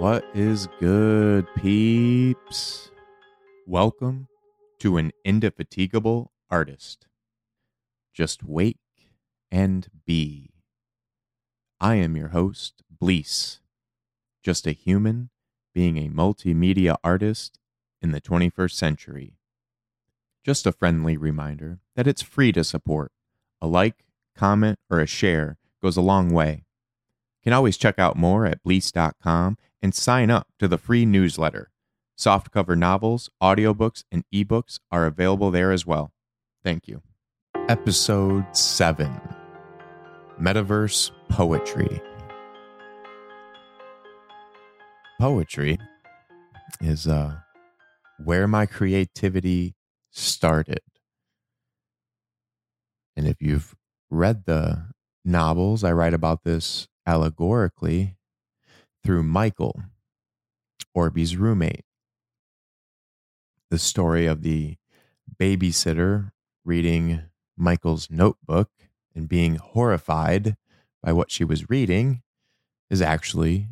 What is good, peeps? Welcome to an indefatigable artist. Just wake and be. I am your host, Bleace, just a human being a multimedia artist in the 21st century. Just a friendly reminder that it's free to support. A like, comment, or a share goes a long way. Can always check out more at bleace.com and sign up to the free newsletter. Softcover novels, audiobooks, and ebooks are available there as well. Thank you. Episode 7 Metaverse Poetry. Poetry is uh, where my creativity started. And if you've read the novels, I write about this allegorically through Michael, Orby's roommate. The story of the babysitter reading Michael's notebook and being horrified by what she was reading is actually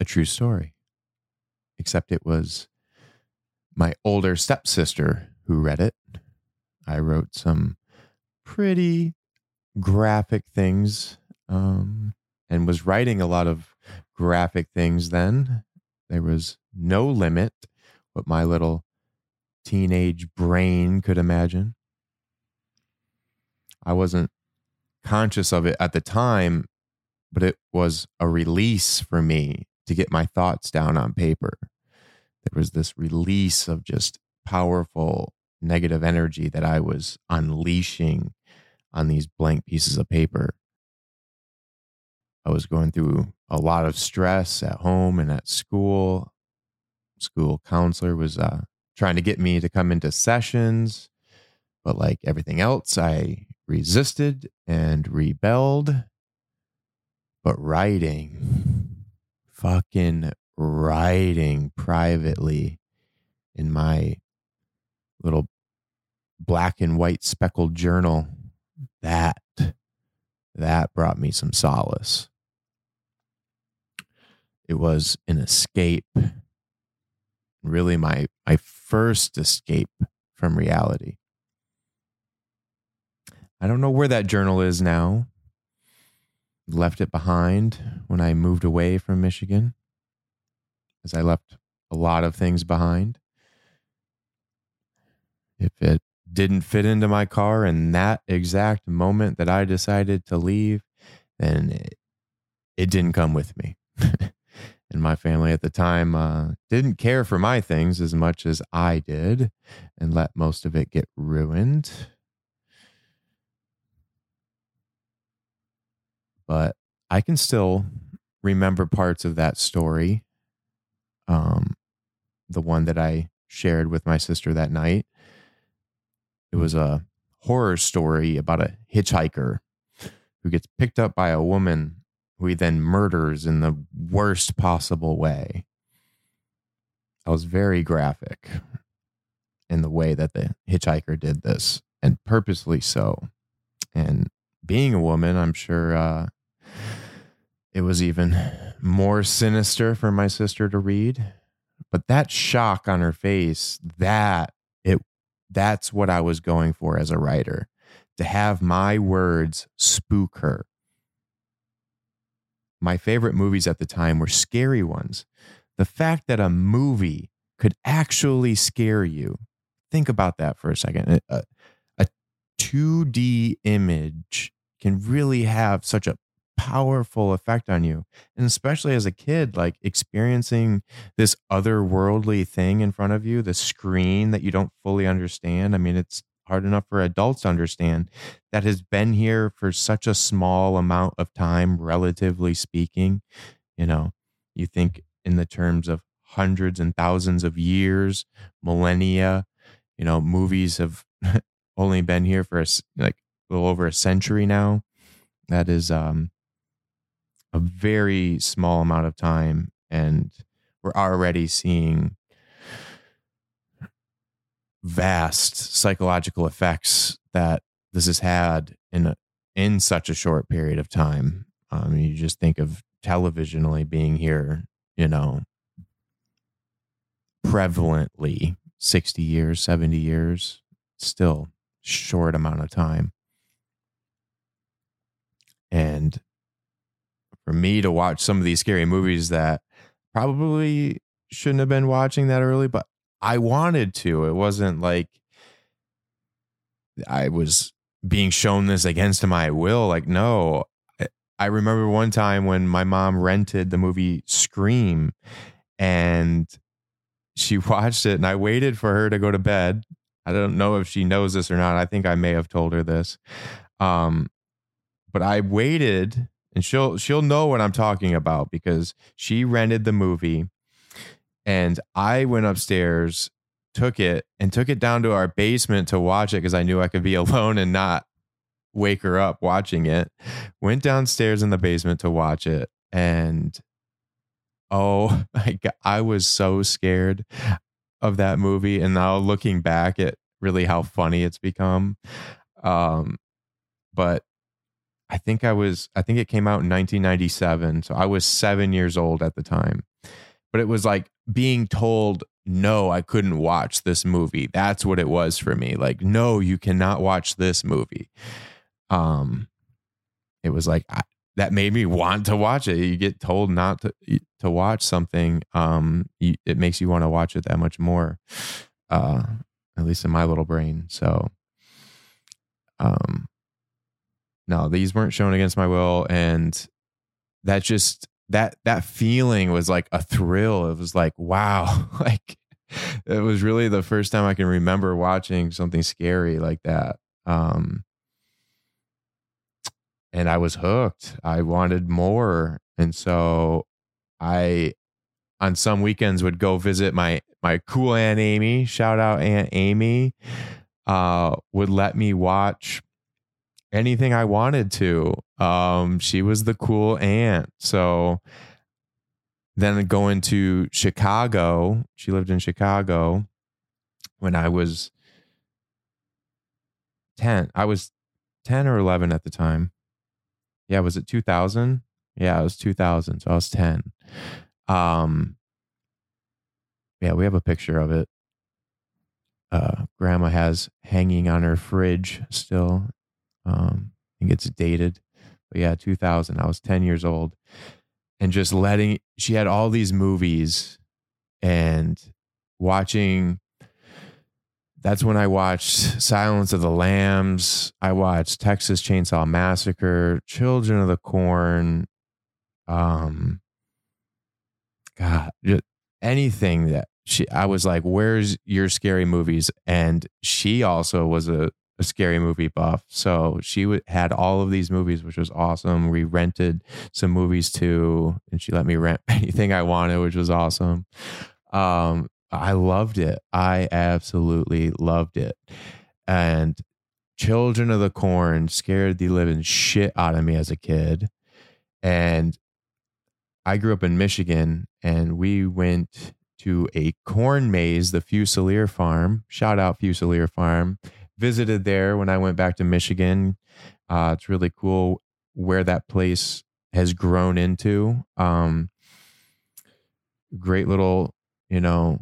a true story. Except it was my older stepsister who read it. I wrote some pretty graphic things um, and was writing a lot of graphic things then. There was no limit what my little teenage brain could imagine. I wasn't conscious of it at the time, but it was a release for me to get my thoughts down on paper. There was this release of just powerful negative energy that I was unleashing on these blank pieces of paper. I was going through a lot of stress at home and at school. School counselor was uh, trying to get me to come into sessions, but like everything else, I resisted and rebelled. But writing, fucking writing privately in my little black and white speckled journal, that that brought me some solace. It was an escape, really my my first escape from reality. I don't know where that journal is now. Left it behind when I moved away from Michigan, as I left a lot of things behind. If it didn't fit into my car in that exact moment that I decided to leave, then it, it didn't come with me. and my family at the time uh, didn't care for my things as much as I did and let most of it get ruined. but I can still remember parts of that story. Um, the one that I shared with my sister that night. It was a horror story about a hitchhiker who gets picked up by a woman who he then murders in the worst possible way. I was very graphic in the way that the hitchhiker did this, and purposely so. And being a woman, I'm sure uh, it was even more sinister for my sister to read. But that shock on her face, that it that's what I was going for as a writer. To have my words spook her. My favorite movies at the time were scary ones. The fact that a movie could actually scare you. Think about that for a second. A, a 2D image can really have such a powerful effect on you. And especially as a kid, like experiencing this otherworldly thing in front of you, the screen that you don't fully understand. I mean, it's hard enough for adults to understand that has been here for such a small amount of time, relatively speaking. You know, you think in the terms of hundreds and thousands of years, millennia, you know, movies have only been here for a, like a little over a century now. That is um a very small amount of time and we're already seeing vast psychological effects that this has had in in such a short period of time. Um, you just think of television only being here, you know, prevalently 60 years, 70 years, still short amount of time. And for me to watch some of these scary movies that probably shouldn't have been watching that early, but I wanted to. It wasn't like I was being shown this against my will. Like, no. I remember one time when my mom rented the movie Scream and she watched it and I waited for her to go to bed. I don't know if she knows this or not. I think I may have told her this. Um, but I waited and she'll she'll know what I'm talking about because she rented the movie and I went upstairs, took it and took it down to our basement to watch it because I knew I could be alone and not wake her up watching it. Went downstairs in the basement to watch it and oh my god, I was so scared of that movie and now looking back at really how funny it's become um but I think I was I think it came out in 1997 so I was 7 years old at the time but it was like being told no I couldn't watch this movie. That's what it was for me like no you cannot watch this movie. Um it was like I, that made me want to watch it. You get told not to to watch something um you, it makes you want to watch it that much more uh at least in my little brain so um no these weren't shown against my will and that just that that feeling was like a thrill. It was like wow. Like it was really the first time i can remember watching something scary like that. Um and i was hooked. I wanted more. And so i on some weekends would go visit my my cool aunt amy. Shout out aunt amy. Uh would let me watch anything I wanted to. Um, she was the cool aunt. So then going to Chicago, she lived in Chicago when I was 10. I was 10 or 11 at the time. Yeah, was it 2000? Yeah, it was 2000. So I was 10. Um, yeah, we have a picture of it. Uh, grandma has hanging on her fridge still um, think it's dated, but yeah, 2000. I was 10 years old, and just letting she had all these movies, and watching. That's when I watched Silence of the Lambs. I watched Texas Chainsaw Massacre, Children of the Corn. Um, God, just anything that she I was like, "Where's your scary movies?" And she also was a a scary movie buff. So she w- had all of these movies, which was awesome. We rented some movies too, and she let me rent anything I wanted, which was awesome. Um, I loved it. I absolutely loved it. And Children of the Corn scared the living shit out of me as a kid. And I grew up in Michigan and we went to a corn maze, the Fusilier Farm. Shout out Fusilier Farm visited there when I went back to Michigan. Uh, it's really cool where that place has grown into. Um, great little, you know,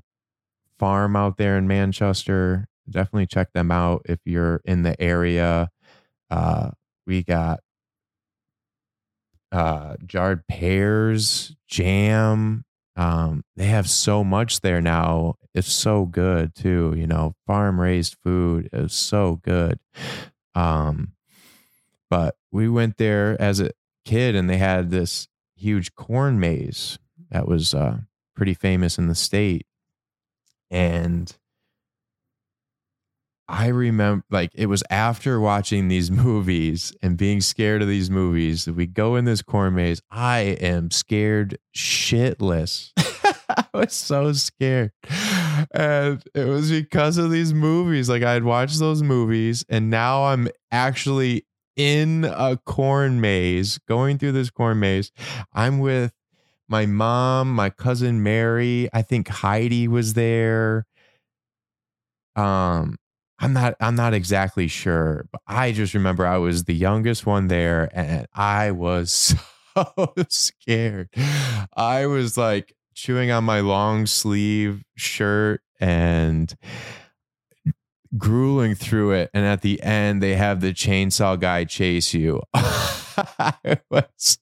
farm out there in Manchester. Definitely check them out if you're in the area. Uh, we got uh, jarred pears, jam. Um, they have so much there now it's so good too. You know, farm raised food is so good. Um, but we went there as a kid, and they had this huge corn maze that was uh, pretty famous in the state, and I remember like it was after watching these movies and being scared of these movies. We go in this corn maze. I am scared shitless. I was so scared. And it was because of these movies. Like I had watched those movies and now I'm actually in a corn maze, going through this corn maze. I'm with my mom, my cousin Mary. I think Heidi was there. Um, I'm not I'm not exactly sure, but I just remember I was the youngest one there and I was so scared. I was like chewing on my long sleeve shirt and grueling through it. And at the end, they have the chainsaw guy chase you. was,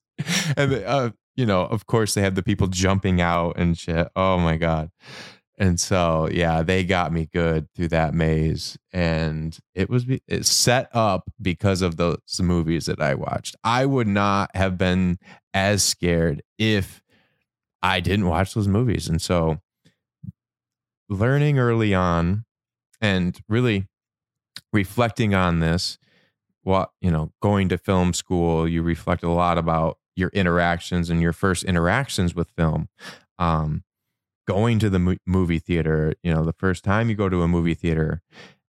and uh, you know, of course, they had the people jumping out and shit. Oh my god! And so, yeah, they got me good through that maze, and it was it set up because of those movies that I watched. I would not have been as scared if I didn't watch those movies, and so learning early on and really reflecting on this what you know going to film school you reflect a lot about your interactions and your first interactions with film. Um, going to the mo- movie theater, you know, the first time you go to a movie theater,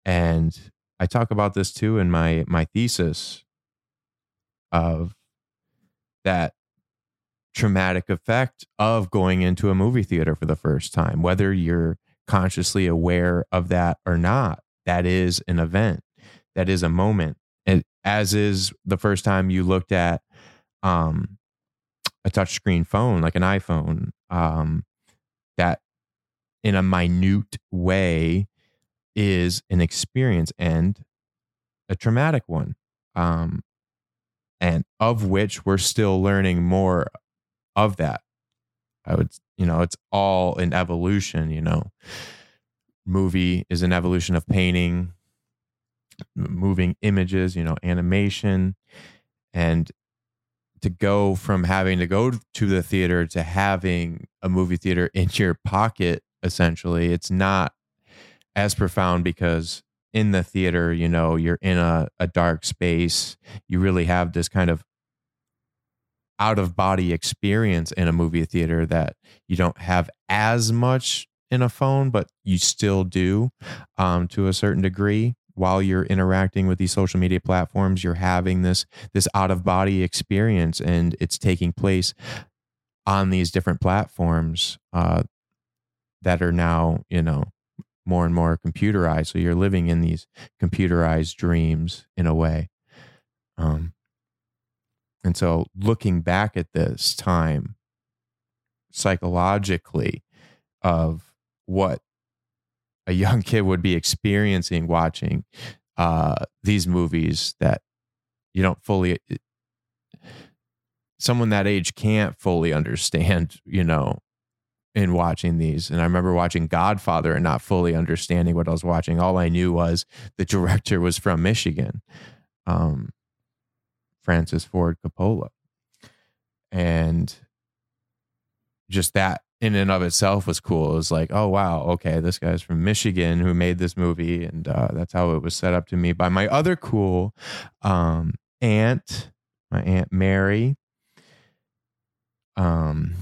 and I talk about this too in my my thesis of that traumatic effect of going into a movie theater for the first time, whether you're consciously aware of that or not. That is an event. That is a moment. And as is the first time you looked at um, a touchscreen phone like an iPhone um, that in a minute way is an experience and a traumatic one um, and of which we're still learning more of that. I would you know it's all an evolution you know. Movie is an evolution of painting moving images you know animation and to go from having to go to the theater to having a movie theater in your pocket essentially it's not as profound because in the theater you know you're in a, a dark space you really have this kind of out of body experience in a movie theater that you don't have as much in a phone but you still do um, to a certain degree while you're interacting with these social media platforms you're having this this out of body experience and it's taking place on these different platforms uh, that are now you know more and more computerized. So you're living in these computerized dreams in a way. Um, and so looking back at this time psychologically of what a young kid would be experiencing watching uh, these movies that you don't fully someone that age can't fully understand you know in watching these. And i remember watching godfather and not fully understanding what i was watching. All i knew was the director was from michigan um, francis ford coppola. And just that in and of itself was cool. It was like, oh wow, okay, this guy's from Michigan who made this movie, and uh, that's how it was set up to me by my other cool um, aunt, my aunt Mary. Um,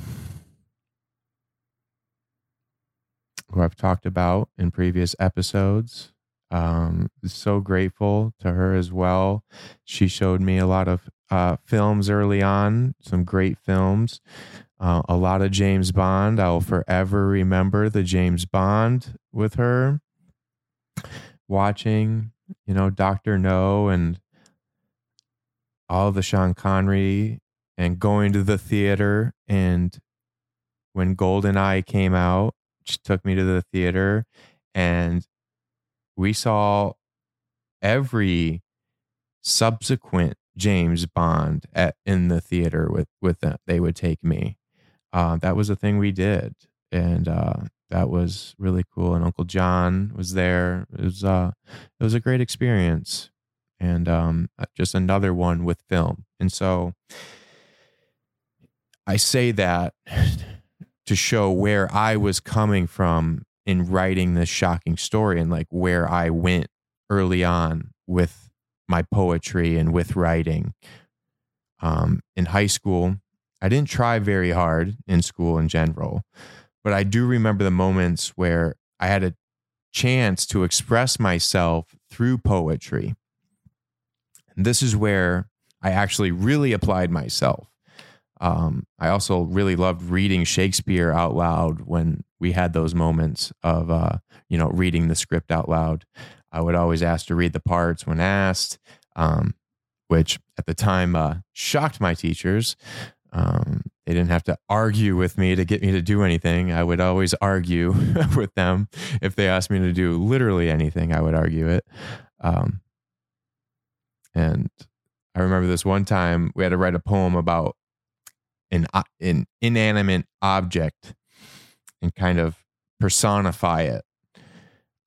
who I've talked about in previous episodes. Um, so grateful to her as well. She showed me a lot of uh, films early on, some great films. Uh, a lot of James Bond. I will forever remember the James Bond with her. Watching, you know, Doctor No and all the Sean Connery and going to the theater. And when GoldenEye came out, she took me to the theater and we saw every subsequent James Bond at in the theater with with them. They would take me, uh, that was a thing we did, and uh, that was really cool. And Uncle John was there. It was uh, it was a great experience, and um, uh, just another one with film. And so I say that to show where I was coming from in writing this shocking story, and like where I went early on with my poetry and with writing. Um, in high school, I didn't try very hard in school in general, but I do remember the moments where I had a chance to express myself through poetry. And this is where I actually really applied myself. Um, I also really loved reading Shakespeare out loud when we had those moments of, uh, you know, reading the script out loud. I would always ask to read the parts when asked, um, which at the time uh, shocked my teachers um, they didn't have to argue with me to get me to do anything. I would always argue with them. If they asked me to do literally anything, I would argue it. Um, and I remember this one time we had to write a poem about an, an inanimate object and kind of personify it.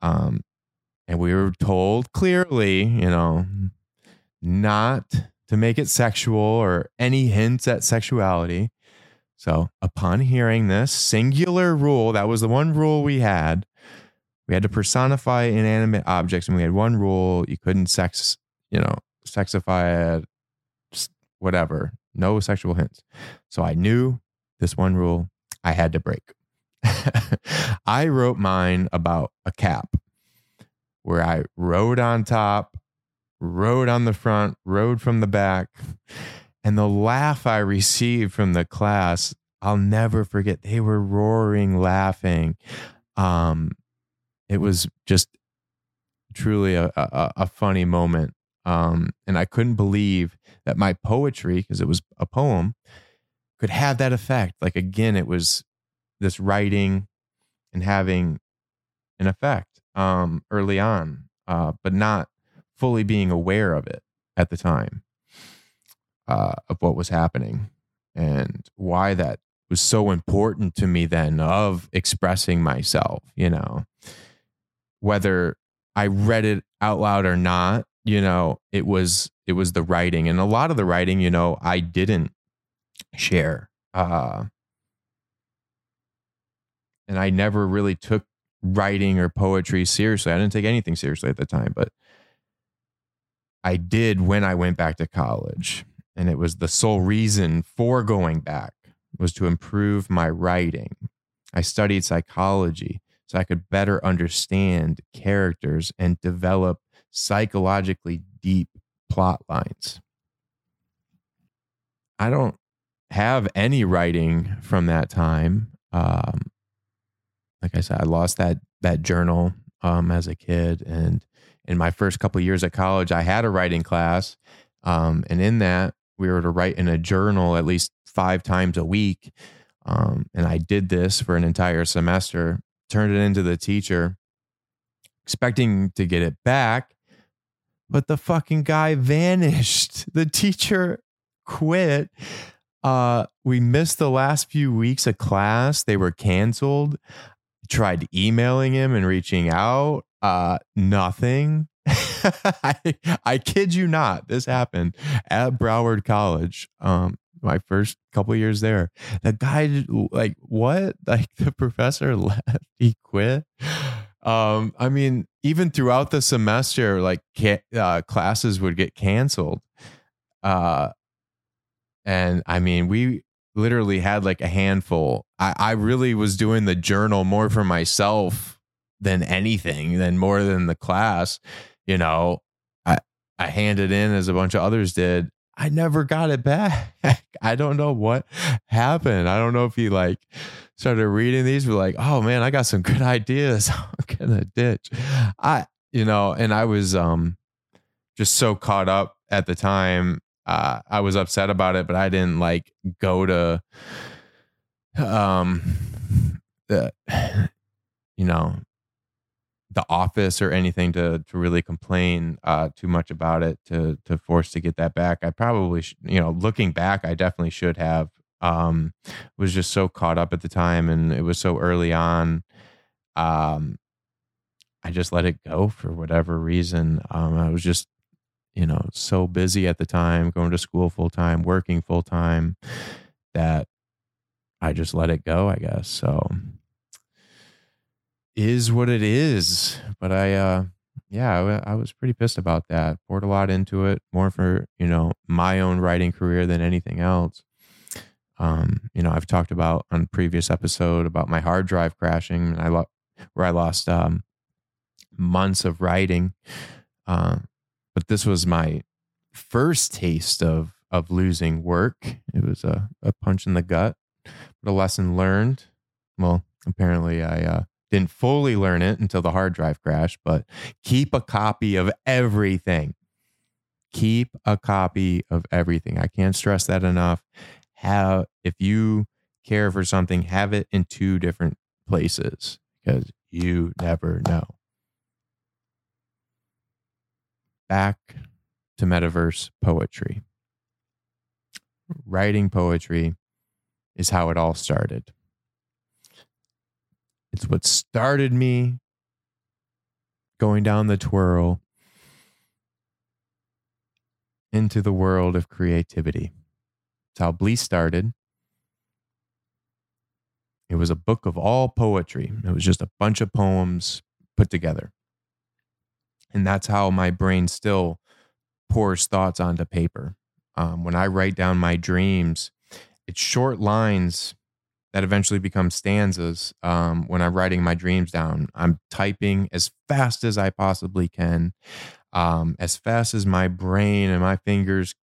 Um, and we were told clearly, you know, not to make it sexual or any hints at sexuality. So, upon hearing this singular rule, that was the one rule we had. We had to personify inanimate objects, and we had one rule: you couldn't sex, you know, sexify it, whatever. No sexual hints. So I knew this one rule I had to break. I wrote mine about a cap where I rode on top, rode on the front, rode from the back. And the laugh I received from the class, I'll never forget. They were roaring, laughing. Um, it was just truly a, a, a funny moment. Um, and I couldn't believe that my poetry, because it was a poem, could have that effect. Like, again, it was this writing and having an effect um, early on, uh, but not fully being aware of it at the time uh, of what was happening and why that was so important to me then of expressing myself, you know, whether I read it out loud or not, you know, it was it was the writing and a lot of the writing, you know, I didn't share. Uh and I never really took writing or poetry seriously. I didn't take anything seriously at the time, but I did when I went back to college. And it was the sole reason for going back was to improve my writing. I studied psychology so I could better understand characters and develop psychologically deep plot lines. I don't have any writing from that time. Um, like I said, I lost that that journal um, as a kid, and in my first couple years at college, I had a writing class, um, and in that we were to write in a journal at least five times a week. Um, and I did this for an entire semester, turned it into the teacher, expecting to get it back, but the fucking guy vanished. The teacher quit. Uh, we missed the last few weeks of class. They were canceled tried emailing him and reaching out. Uh, nothing. I, I kid you not. This happened at Broward College. Um, my first couple years there. The guy, like, what? Like, the professor left. He quit. Um, I mean, even throughout the semester, like, uh, classes would get canceled. Uh, and I mean, we literally had like a handful. I, I really was doing the journal more for myself than anything, than more than the class. You know, I I handed in as a bunch of others did. I never got it back. I don't know what happened. I don't know if he like started reading these, but like, oh man, I got some good ideas. I'm gonna ditch. I, you know, and I was um just so caught up at the time uh, I was upset about it, but I didn't like go to, um, the, you know, the office or anything to to really complain uh, too much about it to to force to get that back. I probably, sh- you know, looking back, I definitely should have. Um, was just so caught up at the time, and it was so early on. Um, I just let it go for whatever reason. Um, I was just you know, so busy at the time, going to school full time, working full time, that I just let it go, I guess. So is what it is. But I, uh, yeah, I, I was pretty pissed about that. Poured a lot into it, more for, you know, my own writing career than anything else. Um, you know, I've talked about on previous episode about my hard drive crashing and I where I lost um, months of writing. Uh, but this was my first taste of of losing work. It was a, a punch in the gut, but a lesson learned. Well, apparently I uh, didn't fully learn it until the hard drive crashed, but keep a copy of everything. Keep a copy of everything. I can't stress that enough. have if you care for something, have it in two different places because you never know. Back to metaverse poetry. Writing poetry is how it all started. It's what started me going down the twirl into the world of creativity. It's how Bleace started. It was a book of all poetry. It was just a bunch of poems put together. And that's how my brain still pours thoughts onto paper. Um, when I write down my dreams, it's short lines that eventually become stanzas. Um, when I'm writing my dreams down, I'm typing as fast as I possibly can, um, as fast as my brain and my fingers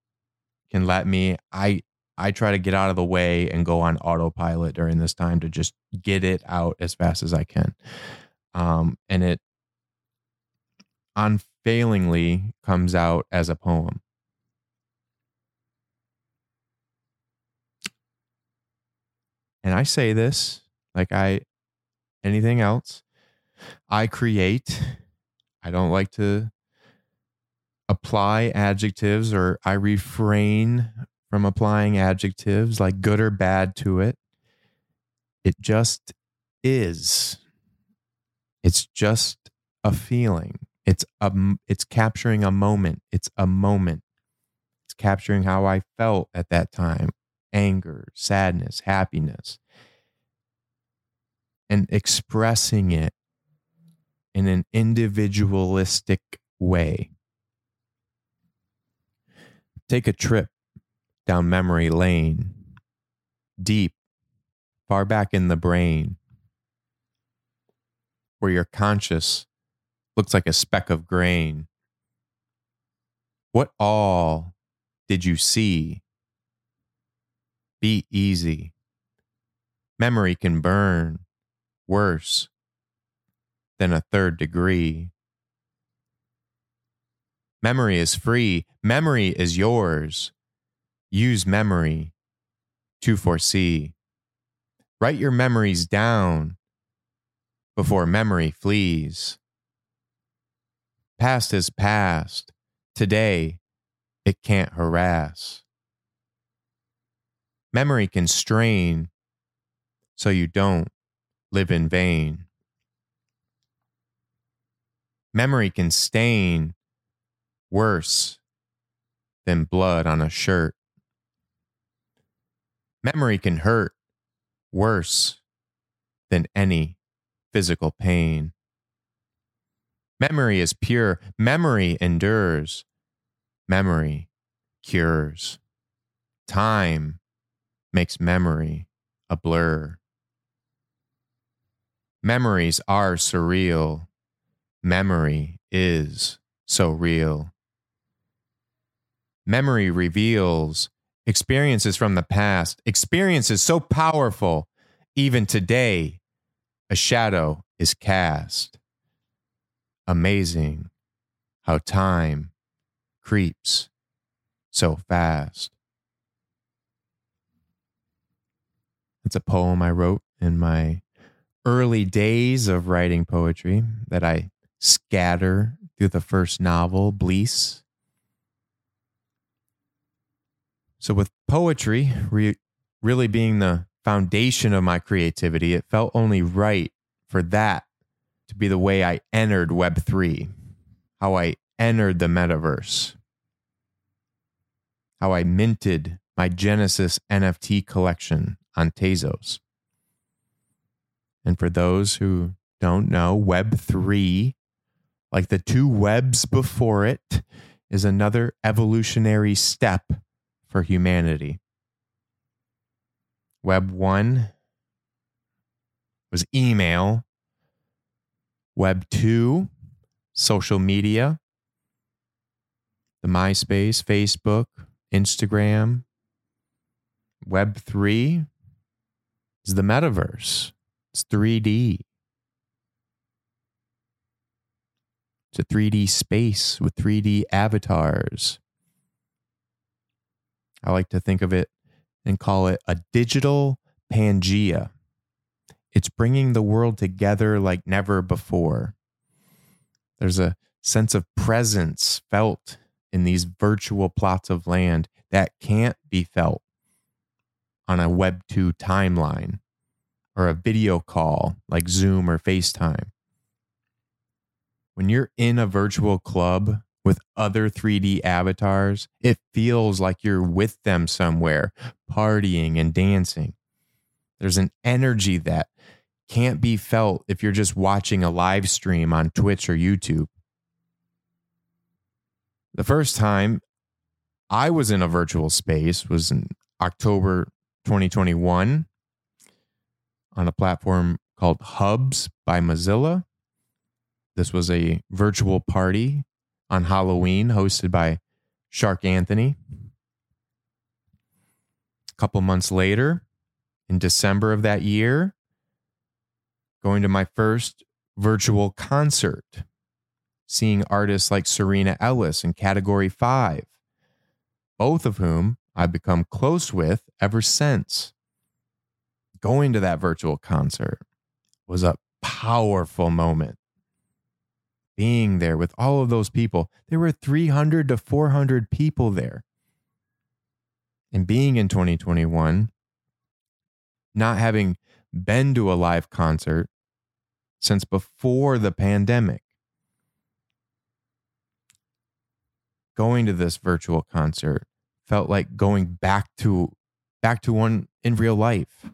can let me. I I try to get out of the way and go on autopilot during this time to just get it out as fast as I can. Um, and it unfailingly comes out as a poem. And I say this like I anything else. I create. I don't like to apply adjectives or I refrain from applying adjectives like good or bad to it. It just is. It's just a feeling. It's a it's capturing a moment. It's a moment. It's capturing how I felt at that time. Anger, sadness, happiness. And expressing it in an individualistic way. Take a trip down memory lane, deep, far back in the brain, where your conscious looks like a speck of grain. What all did you see? Be easy. Memory can burn worse than a third degree. Memory is free. Memory is yours. Use memory to foresee. Write your memories down before memory flees. Past is past. Today, it can't harass. Memory can strain so you don't live in vain. Memory can stain worse than blood on a shirt. Memory can hurt worse than any physical pain. Memory is pure. Memory endures. Memory cures. Time makes memory a blur. Memories are surreal. Memory is so real. Memory reveals experiences from the past, experiences so powerful, even today, a shadow is cast. Amazing how time creeps so fast. It's a poem I wrote in my early days of writing poetry that I scatter through the first novel, Bleace. So, with poetry re- really being the foundation of my creativity, it felt only right for that to be the way I entered Web3, how I entered the metaverse, how I minted my Genesis NFT collection on Tezos. And for those who don't know, Web3, like the two webs before it, is another evolutionary step for humanity. Web 1 was email. Web 2, social media, the MySpace, Facebook, Instagram. Web 3 is the metaverse, it's 3D. It's a 3D space with 3D avatars. I like to think of it and call it a digital Pangea. It's bringing the world together like never before. There's a sense of presence felt in these virtual plots of land that can't be felt on a Web 2 timeline or a video call like Zoom or FaceTime. When you're in a virtual club with other 3D avatars, it feels like you're with them somewhere, partying and dancing. There's an energy that can't be felt if you're just watching a live stream on Twitch or YouTube. The first time I was in a virtual space was in October 2021 on a platform called Hubs by Mozilla. This was a virtual party on Halloween hosted by Shark Anthony. A couple months later, in December of that year, going to my first virtual concert, seeing artists like Serena Ellis in Category 5, both of whom I've become close with ever since. Going to that virtual concert was a powerful moment being there with all of those people. There were 300 to 400 people there. And being in 2021, not having been to a live concert since before the pandemic, going to this virtual concert felt like going back to back to one in real life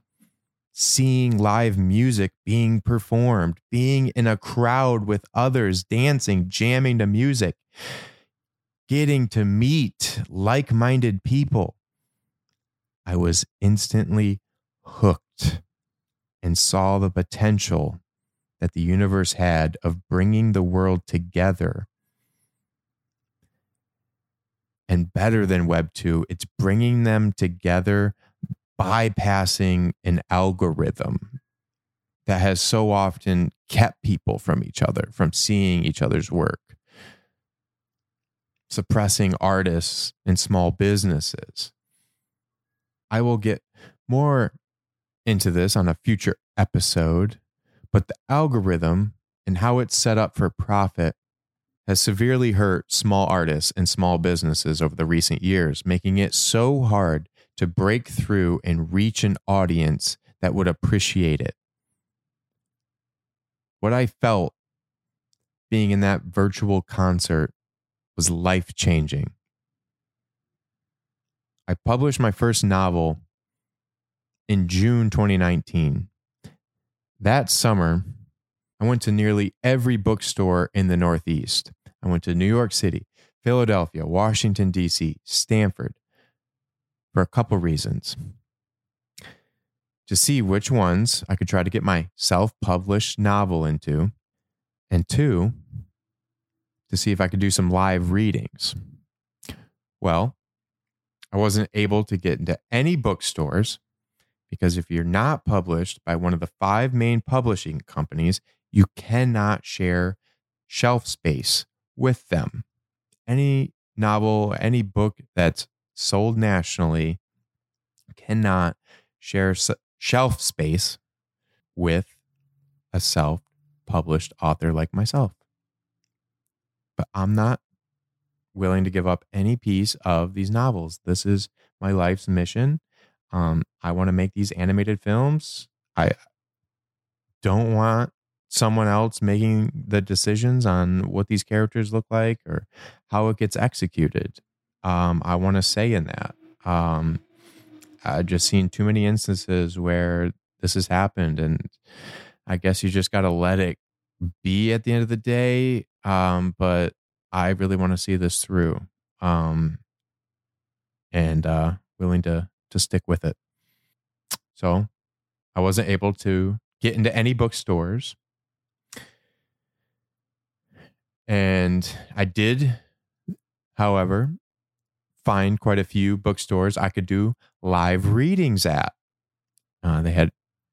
seeing live music being performed, being in a crowd with others, dancing, jamming to music, getting to meet like minded people. I was instantly hooked and saw the potential that the universe had of bringing the world together. And better than Web 2, it's bringing them together bypassing an algorithm that has so often kept people from each other, from seeing each other's work, suppressing artists and small businesses. I will get more into this on a future episode, but the algorithm and how it's set up for profit has severely hurt small artists and small businesses over the recent years, making it so hard to break through and reach an audience that would appreciate it. What I felt being in that virtual concert was life changing. I published my first novel in June 2019. That summer, I went to nearly every bookstore in the Northeast. I went to New York City, Philadelphia, Washington, D.C., Stanford, for a couple reasons. To see which ones I could try to get my self published novel into, and two, to see if I could do some live readings. Well, I wasn't able to get into any bookstores because if you're not published by one of the five main publishing companies, you cannot share shelf space with them. Any novel, any book that's sold nationally cannot share shelf space with a self published author like myself. But I'm not willing to give up any piece of these novels. This is my life's mission. Um, I want to make these animated films. I don't want someone else making the decisions on what these characters look like or how it gets executed um, I want to say in that. Um, I've just seen too many instances where this has happened, and I guess you just got to let it be at the end of the day. Um, but I really want to see this through, um, and uh, willing to to stick with it. So I wasn't able to get into any bookstores. And I did, however, find quite a few bookstores I could do live readings at. Uh, they had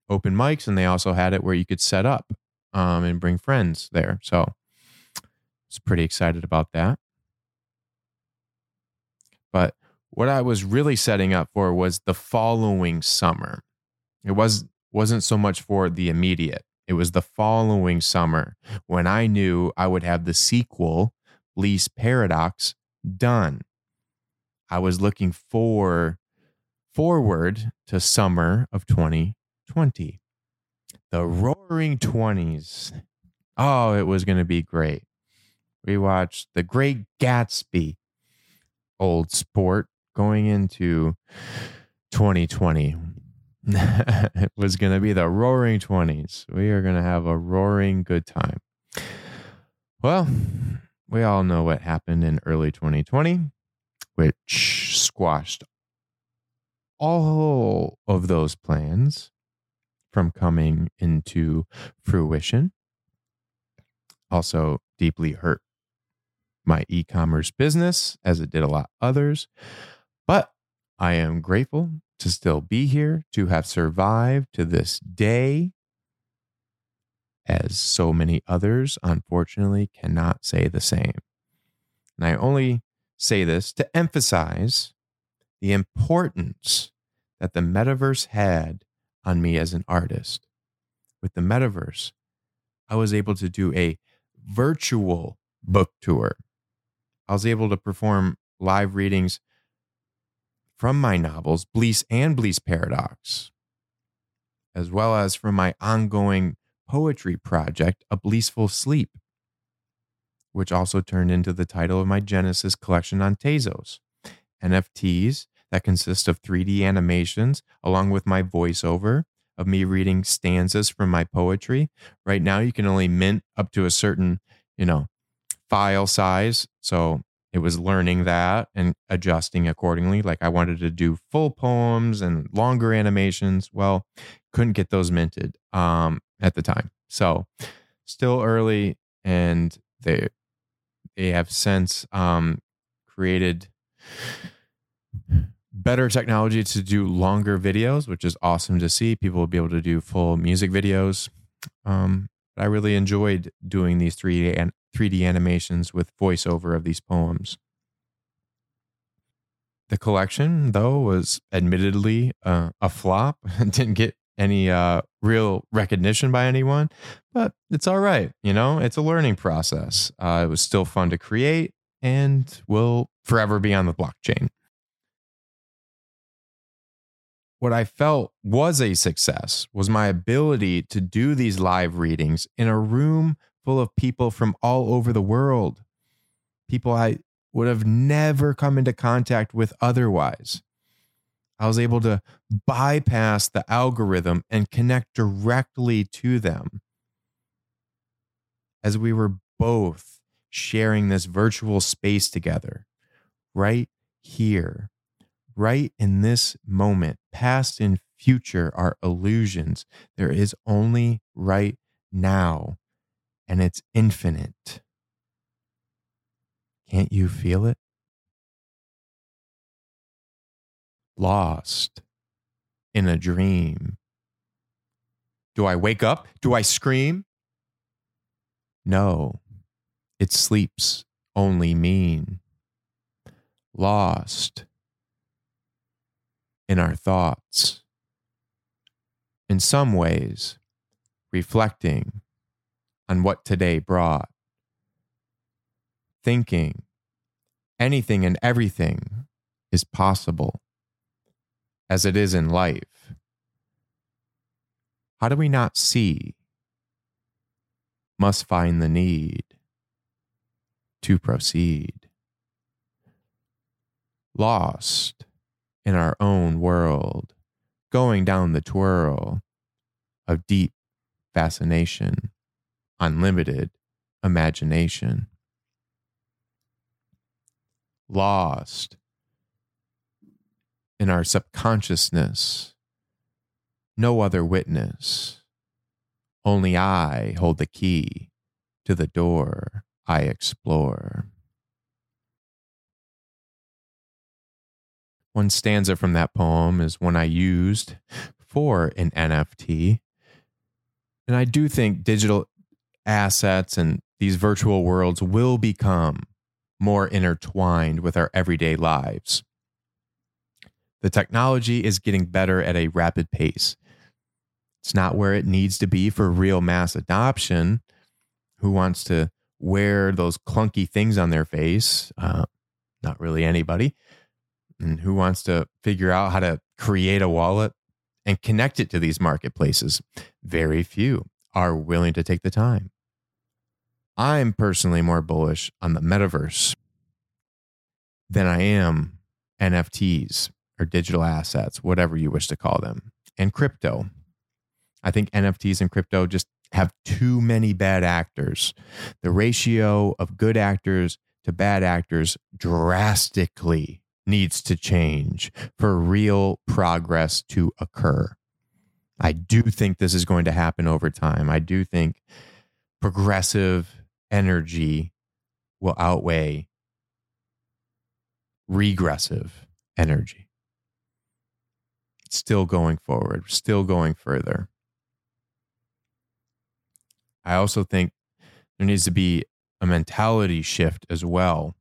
open mics and they also had it where you could set up um, and bring friends there. So I was pretty excited about that. But what I was really setting up for was the following summer. It was wasn't so much for the immediate. It was the following summer when I knew I would have the sequel, Bleace Paradox, done. I was looking for forward to summer of 2020. The roaring 20s. Oh, it was going to be great. We watched The Great Gatsby, old sport, going into 2020. It was going to be the roaring 20s. We are going to have a roaring good time. Well, we all know what happened in early 2020, which squashed all of those plans from coming into fruition. Also, deeply hurt my e commerce business as it did a lot others. But I am grateful to still be here, to have survived to this day, as so many others unfortunately cannot say the same. And I only say this to emphasize the importance that the metaverse had on me as an artist. With the metaverse, I was able to do a virtual book tour. I was able to perform live readings from my novels, Bleace and Bleace Paradox, as well as from my ongoing poetry project, A Bleaceful Sleep, which also turned into the title of my Genesis collection on Tezos. NFTs that consist of 3D animations along with my voiceover of me reading stanzas from my poetry. Right now, you can only mint up to a certain, you know, file size. So it was learning that and adjusting accordingly. Like I wanted to do full poems and longer animations. Well, couldn't get those minted um, at the time. So still early, and they they have since um, created better technology to do longer videos, which is awesome to see. People will be able to do full music videos. Um, I really enjoyed doing these 3D and 3D animations with voiceover of these poems. The collection, though, was admittedly uh, a flop. Didn't get any uh, real recognition by anyone, but it's all right. You know, it's a learning process. Uh, it was still fun to create and will forever be on the blockchain. What I felt was a success was my ability to do these live readings in a room full of people from all over the world, people I would have never come into contact with otherwise. I was able to bypass the algorithm and connect directly to them as we were both sharing this virtual space together right here, right in this moment. Past and future are illusions. There is only right now, and it's infinite. Can't you feel it? Lost in a dream. Do I wake up? Do I scream? No, it sleeps only mean. Lost in our thoughts. In some ways, reflecting on what today brought thinking, anything and everything is possible as it is in life. How do we not see? Must find the need to proceed. Lost in our own world, going down the twirl of deep fascination, unlimited imagination lost in our subconsciousness. No other witness. Only I hold the key to the door I explore. One stanza from that poem is one I used for an NFT. And I do think digital assets and these virtual worlds will become more intertwined with our everyday lives. The technology is getting better at a rapid pace. It's not where it needs to be for real mass adoption. Who wants to wear those clunky things on their face? Uh, not really anybody. And who wants to figure out how to create a wallet and connect it to these marketplaces? Very few are willing to take the time. I'm personally more bullish on the metaverse than I am NFTs or digital assets, whatever you wish to call them, and crypto. I think NFTs and crypto just have too many bad actors. The ratio of good actors to bad actors drastically needs to change for real progress to occur. I do think this is going to happen over time. I do think progressive energy will outweigh regressive energy. Still going forward, still going further. I also think there needs to be a mentality shift as well.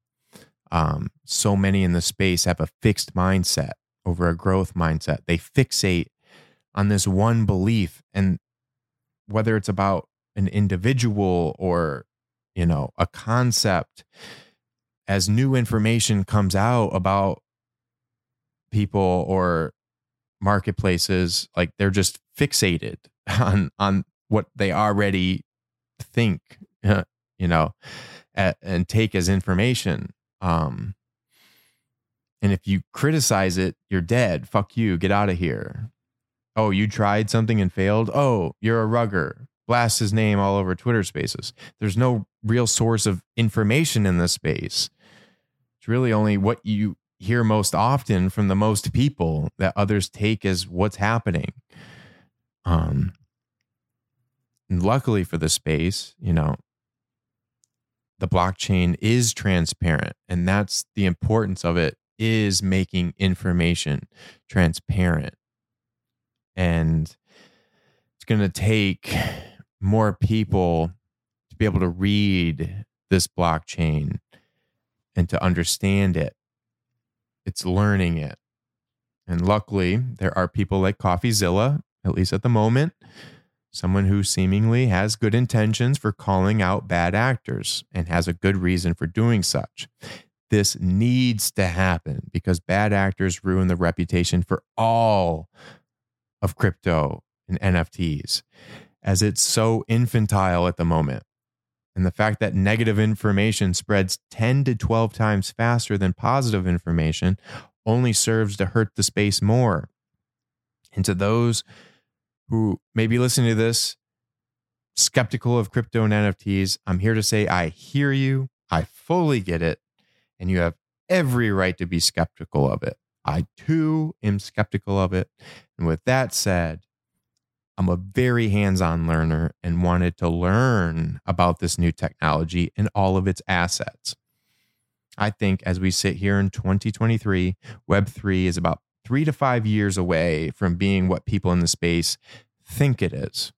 Um, so many in the space have a fixed mindset over a growth mindset. They fixate on this one belief, and whether it's about an individual or you know a concept, as new information comes out about people or marketplaces, like they're just fixated on on what they already think, you know, at, and take as information. Um, and if you criticize it, you're dead. Fuck you. Get out of here. Oh, you tried something and failed. Oh, you're a rugger. Blast his name all over Twitter spaces. There's no real source of information in this space. It's really only what you hear most often from the most people that others take as what's happening. Um, luckily for the space, you know, the blockchain is transparent and that's the importance of it is making information transparent. And it's going to take more people to be able to read this blockchain and to understand it. It's learning it. And luckily, there are people like CoffeeZilla, at least at the moment, someone who seemingly has good intentions for calling out bad actors and has a good reason for doing such. This needs to happen because bad actors ruin the reputation for all of crypto and NFTs, as it's so infantile at the moment. And the fact that negative information spreads 10 to 12 times faster than positive information only serves to hurt the space more. And to those who may be listening to this skeptical of crypto and NFTs, I'm here to say I hear you. I fully get it. And you have every right to be skeptical of it. I too am skeptical of it. And with that said, I'm a very hands on learner and wanted to learn about this new technology and all of its assets. I think as we sit here in 2023, Web3 is about three to five years away from being what people in the space think it is.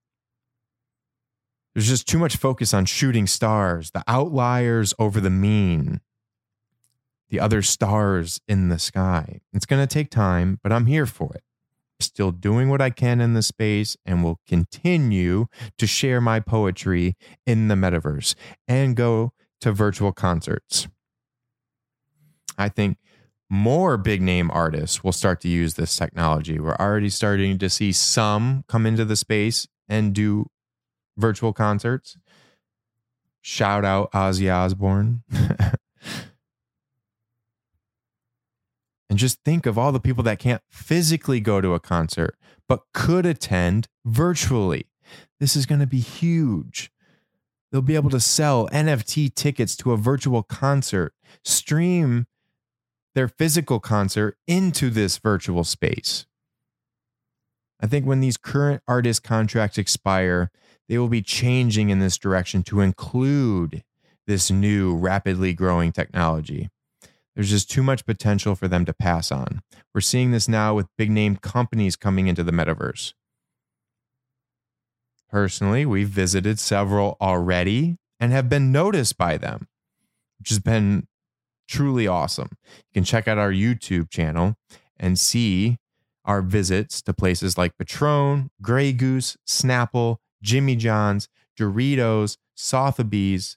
There's just too much focus on shooting stars, the outliers over the mean, the other stars in the sky. It's going to take time, but I'm here for it. Still doing what I can in the space and will continue to share my poetry in the metaverse and go to virtual concerts. I think more big name artists will start to use this technology. We're already starting to see some come into the space and do virtual concerts. Shout out Ozzy Osbourne. and just think of all the people that can't physically go to a concert, but could attend virtually. This is going to be huge. They'll be able to sell NFT tickets to a virtual concert, stream their physical concert into this virtual space. I think when these current artist contracts expire, they will be changing in this direction to include this new rapidly growing technology. There's just too much potential for them to pass on. We're seeing this now with big name companies coming into the metaverse. Personally, we've visited several already and have been noticed by them, which has been truly awesome. You can check out our YouTube channel and see our visits to places like Patron, Grey Goose, Snapple, Jimmy John's, Doritos, Sotheby's,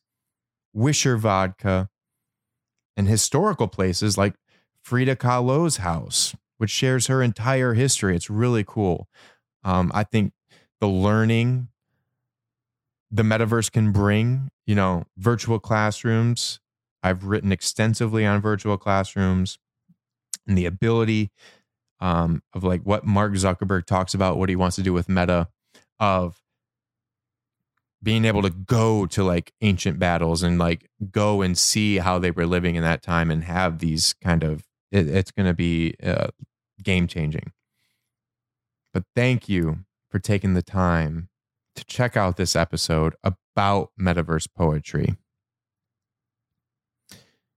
Wisher Vodka, and historical places like Frida Kahlo's house, which shares her entire history. It's really cool. Um, I think the learning the metaverse can bring, you know, virtual classrooms. I've written extensively on virtual classrooms and the ability um, of like what Mark Zuckerberg talks about, what he wants to do with Meta, of being able to go to like ancient battles and like go and see how they were living in that time and have these kind of it, it's going to be uh, game changing. But thank you for taking the time to check out this episode about metaverse poetry.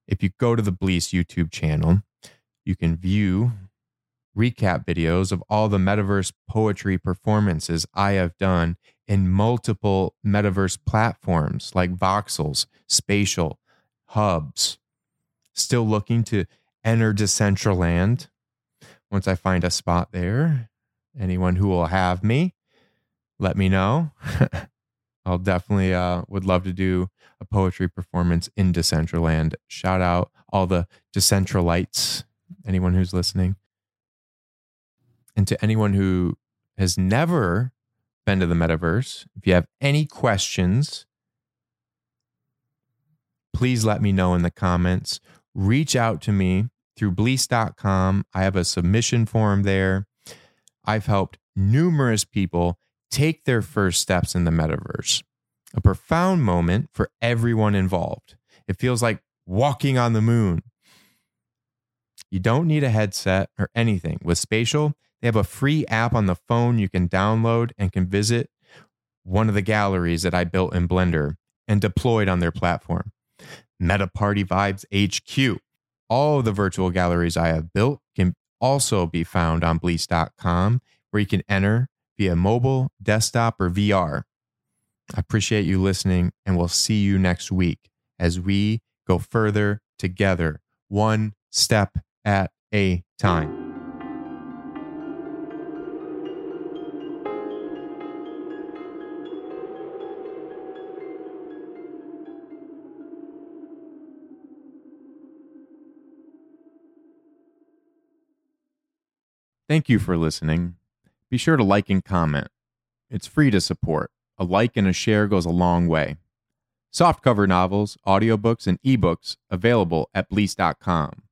If you go to the Bleace YouTube channel, you can view recap videos of all the metaverse poetry performances I have done in multiple metaverse platforms like Voxels, Spatial, Hubs. Still looking to enter Decentraland once I find a spot there. Anyone who will have me, let me know. I'll definitely uh, would love to do a poetry performance in Decentraland. Shout out all the Decentralites, anyone who's listening. And to anyone who has never been to the metaverse, if you have any questions, please let me know in the comments. Reach out to me through bleace.com. I have a submission form there. I've helped numerous people take their first steps in the metaverse. A profound moment for everyone involved. It feels like walking on the moon. You don't need a headset or anything. With Spatial, they have a free app on the phone you can download and can visit one of the galleries that I built in Blender and deployed on their platform. Meta Party Vibes HQ. All the virtual galleries I have built can also be found on bleace.com where you can enter via mobile, desktop, or VR. I appreciate you listening, and we'll see you next week as we go further together, one step at a time. Thank you for listening. Be sure to like and comment. It's free to support. A like and a share goes a long way. Softcover novels, audiobooks, and ebooks available at bleace.com.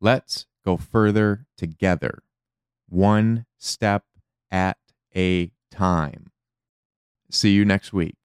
Let's go further together, one step at a time. See you next week.